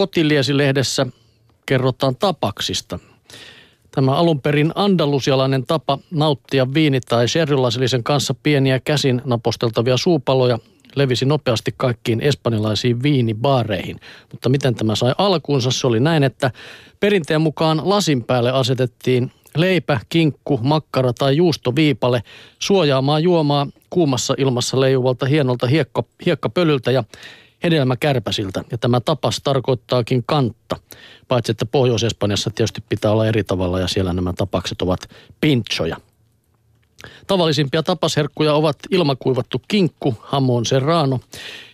Kotiliesi-lehdessä kerrotaan tapaksista. Tämä alun perin andalusialainen tapa nauttia viini- tai sherrylasillisen kanssa pieniä käsin naposteltavia suupaloja levisi nopeasti kaikkiin espanjalaisiin viinibaareihin. Mutta miten tämä sai alkuunsa? Se oli näin, että perinteen mukaan lasin päälle asetettiin leipä, kinkku, makkara tai juustoviipale suojaamaan juomaa kuumassa ilmassa leijuvalta hienolta hiekka, hiekkapölyltä ja hedelmäkärpäsiltä. Ja tämä tapas tarkoittaakin kantta, paitsi että Pohjois-Espanjassa tietysti pitää olla eri tavalla ja siellä nämä tapakset ovat pinchoja. Tavallisimpia tapasherkkuja ovat ilmakuivattu kinkku, hamon serrano,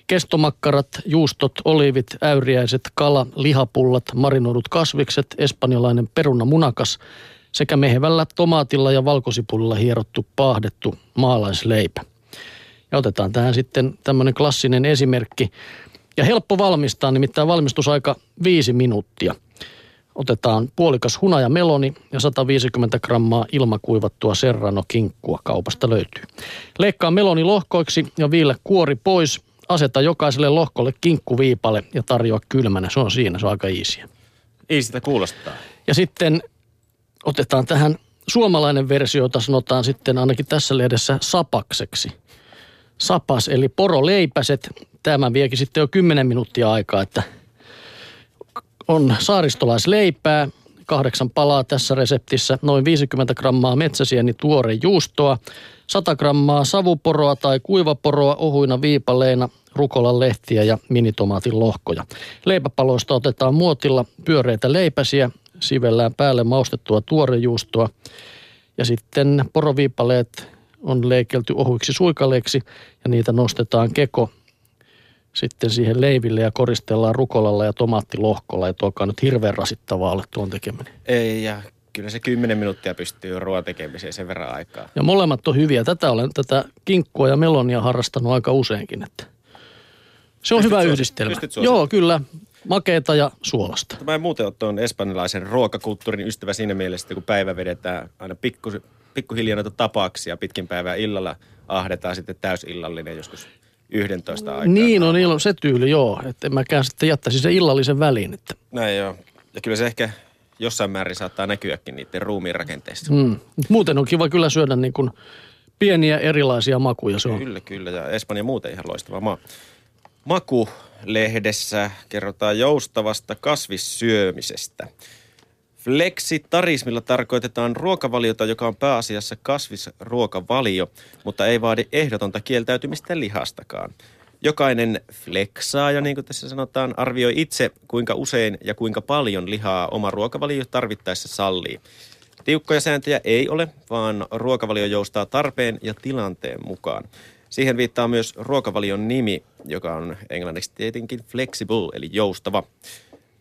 kestomakkarat, juustot, olivit, äyriäiset, kala, lihapullat, marinoidut kasvikset, espanjalainen peruna munakas sekä mehevällä tomaatilla ja valkosipulilla hierottu paahdettu maalaisleipä. Ja otetaan tähän sitten tämmöinen klassinen esimerkki. Ja helppo valmistaa, nimittäin valmistusaika viisi minuuttia. Otetaan puolikas hunaja meloni ja 150 grammaa ilmakuivattua serrano-kinkkua kaupasta löytyy. Leikkaa meloni lohkoiksi ja viile kuori pois. Aseta jokaiselle lohkolle kinkkuviipale ja tarjoa kylmänä. Se on siinä, se on aika iisiä. Ei sitä kuulostaa. Ja sitten otetaan tähän suomalainen versio, jota sanotaan sitten ainakin tässä lehdessä sapakseksi. Sapas eli poroleipäset. Tämä viekin sitten jo 10 minuuttia aikaa, että on saaristolaisleipää, kahdeksan palaa tässä reseptissä, noin 50 grammaa metsäsieni tuore juustoa, 100 grammaa savuporoa tai kuivaporoa ohuina viipaleina, rukolan lehtiä ja minitomaatin lohkoja. Leipäpaloista otetaan muotilla pyöreitä leipäsiä, sivellään päälle maustettua tuorejuustoa ja sitten poroviipaleet on leikelty ohuiksi suikaleiksi ja niitä nostetaan keko sitten siihen leiville ja koristellaan rukolalla ja tomaattilohkolla. Ja tuokaa nyt hirveän rasittavaa ole tuon tekeminen. Ei, ja kyllä se 10 minuuttia pystyy ruoan tekemiseen sen verran aikaa. Ja molemmat on hyviä. Tätä olen tätä kinkkua ja melonia harrastanut aika useinkin. Että se on Pystyt hyvä suos- yhdistelmä. Joo, kyllä. Makeeta ja suolasta. Mä en muuten ole tuon espanjalaisen ruokakulttuurin ystävä siinä mielessä, että kun päivä vedetään aina pikku, pikkuhiljaa noita tapauksia pitkin päivää illalla ahdetaan sitten täysillallinen joskus 11 aikaa. Niin on ilo, se tyyli, joo. Että en mäkään sitten jättäisi sen illallisen väliin. Että, Näin joo. Ja kyllä se ehkä jossain määrin saattaa näkyäkin niiden ruumiin rakenteissa. mm. Muuten on kiva kyllä syödä niin kuin pieniä erilaisia makuja. Se on. Kyllä, kyllä. Ja Espanja muuten ihan loistava maa. Maku-lehdessä kerrotaan joustavasta kasvissyömisestä. Flexitarismilla tarkoitetaan ruokavaliota, joka on pääasiassa kasvisruokavalio, mutta ei vaadi ehdotonta kieltäytymistä lihastakaan. Jokainen flexaaja, niin kuin tässä sanotaan, arvioi itse, kuinka usein ja kuinka paljon lihaa oma ruokavalio tarvittaessa sallii. Tiukkoja sääntöjä ei ole, vaan ruokavalio joustaa tarpeen ja tilanteen mukaan. Siihen viittaa myös ruokavalion nimi, joka on englanniksi tietenkin flexible, eli joustava.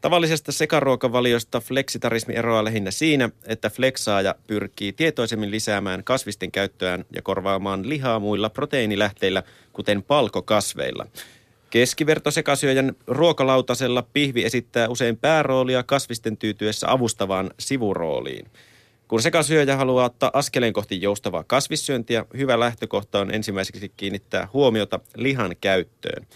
Tavallisesta sekaruokavaliosta fleksitarismi eroaa lähinnä siinä, että flexaaja pyrkii tietoisemmin lisäämään kasvisten käyttöään ja korvaamaan lihaa muilla proteiinilähteillä, kuten palkokasveilla. Keskivertosekasyöjän ruokalautasella pihvi esittää usein pääroolia kasvisten tyytyessä avustavaan sivurooliin. Kun sekasyöjä haluaa ottaa askeleen kohti joustavaa kasvissyöntiä, hyvä lähtökohta on ensimmäiseksi kiinnittää huomiota lihan käyttöön.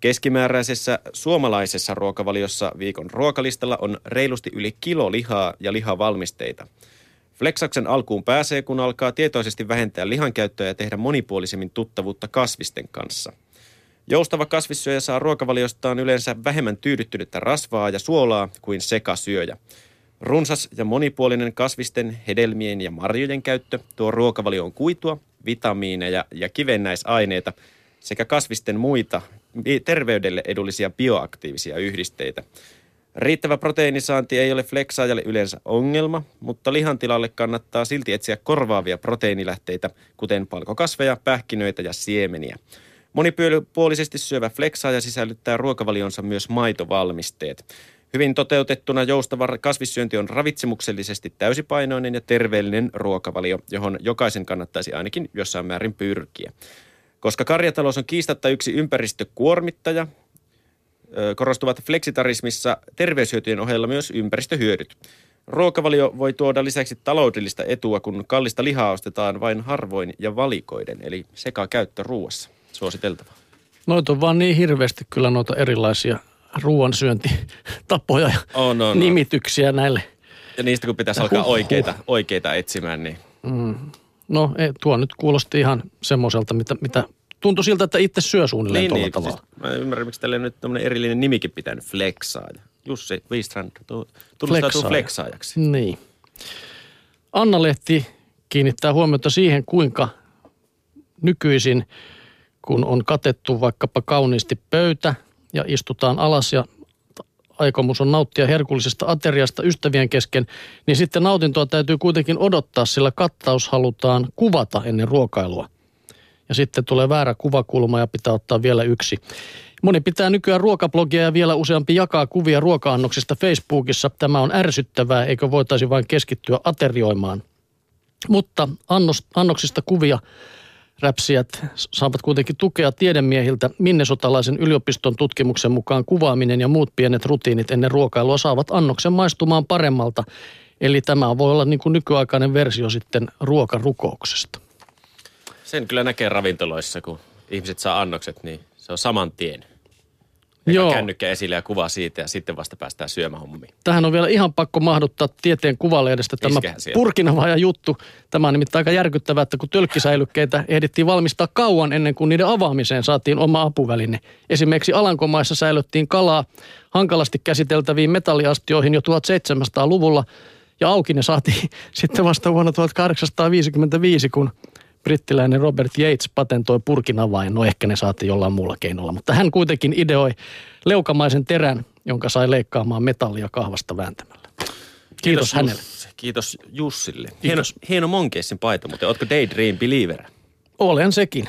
Keskimääräisessä suomalaisessa ruokavaliossa viikon ruokalistalla on reilusti yli kilo lihaa ja lihavalmisteita. Flexaksen alkuun pääsee, kun alkaa tietoisesti vähentää lihan käyttöä ja tehdä monipuolisemmin tuttavuutta kasvisten kanssa. Joustava kasvissyöjä saa ruokavaliostaan yleensä vähemmän tyydyttynyttä rasvaa ja suolaa kuin sekasyöjä. Runsas ja monipuolinen kasvisten, hedelmien ja marjojen käyttö tuo ruokavalioon kuitua, vitamiineja ja kivennäisaineita sekä kasvisten muita terveydelle edullisia bioaktiivisia yhdisteitä. Riittävä proteiinisaanti ei ole flexaajalle yleensä ongelma, mutta lihan tilalle kannattaa silti etsiä korvaavia proteiinilähteitä, kuten palkokasveja, pähkinöitä ja siemeniä. Monipuolisesti syövä flexaaja sisällyttää ruokavalionsa myös maitovalmisteet. Hyvin toteutettuna joustava kasvissyönti on ravitsemuksellisesti täysipainoinen ja terveellinen ruokavalio, johon jokaisen kannattaisi ainakin jossain määrin pyrkiä. Koska karjatalous on kiistatta yksi ympäristökuormittaja, korostuvat fleksitarismissa terveyshyötyjen ohella myös ympäristöhyödyt. Ruokavalio voi tuoda lisäksi taloudellista etua, kun kallista lihaa ostetaan vain harvoin ja valikoiden, eli sekä käyttö ruuassa. Suositeltava. Noita on vaan niin hirveästi kyllä noita erilaisia ruoansyöntitapoja ja On, on, on. nimityksiä näille. Ja niistä kun pitäisi alkaa Huhhuh. oikeita, oikeita etsimään, niin No ei, tuo nyt kuulosti ihan semmoiselta, mitä, mitä tuntui siltä, että itse syö suunnilleen niin, tuolla niin tavalla. siis, mä ymmärrän, miksi tälle nyt tämmöinen erillinen nimikin pitänyt flexaaja. Jussi Wistrand tu- tunnustautuu Flexaaja. flexaajaksi. Niin. Anna-Lehti kiinnittää huomiota siihen, kuinka nykyisin, kun on katettu vaikkapa kauniisti pöytä ja istutaan alas ja aikomus on nauttia herkullisesta ateriasta ystävien kesken, niin sitten nautintoa täytyy kuitenkin odottaa, sillä kattaus halutaan kuvata ennen ruokailua. Ja sitten tulee väärä kuvakulma ja pitää ottaa vielä yksi. Moni pitää nykyään ruokablogia ja vielä useampi jakaa kuvia ruoka-annoksista Facebookissa. Tämä on ärsyttävää, eikö voitaisi vain keskittyä aterioimaan. Mutta annos, annoksista kuvia räpsijät saavat kuitenkin tukea tiedemiehiltä. Minnesotalaisen yliopiston tutkimuksen mukaan kuvaaminen ja muut pienet rutiinit ennen ruokailua saavat annoksen maistumaan paremmalta. Eli tämä voi olla niin kuin nykyaikainen versio sitten ruokarukouksesta. Sen kyllä näkee ravintoloissa, kun ihmiset saa annokset, niin se on saman tien. Joo. kännykkä esille ja kuva siitä ja sitten vasta päästään syömään hommiin. Tähän on vielä ihan pakko mahduttaa tieteen kuvalehdestä tämä Iskehän sieltä. purkinavaaja juttu. Tämä on nimittäin aika järkyttävää, että kun tölkkisäilykkeitä ehdittiin valmistaa kauan ennen kuin niiden avaamiseen saatiin oma apuväline. Esimerkiksi Alankomaissa säilöttiin kalaa hankalasti käsiteltäviin metalliastioihin jo 1700-luvulla ja auki ne saatiin sitten vasta vuonna 1855, kun brittiläinen Robert Yates patentoi purkinavain. No ehkä ne saatiin jollain muulla keinolla, mutta hän kuitenkin ideoi leukamaisen terän, jonka sai leikkaamaan metallia kahvasta vääntämällä. Kiitos, hänelle. Jussi. Kiitos Jussille. Hieno, hieno Monkeissin paita, mutta ootko Daydream Believer? Olen sekin.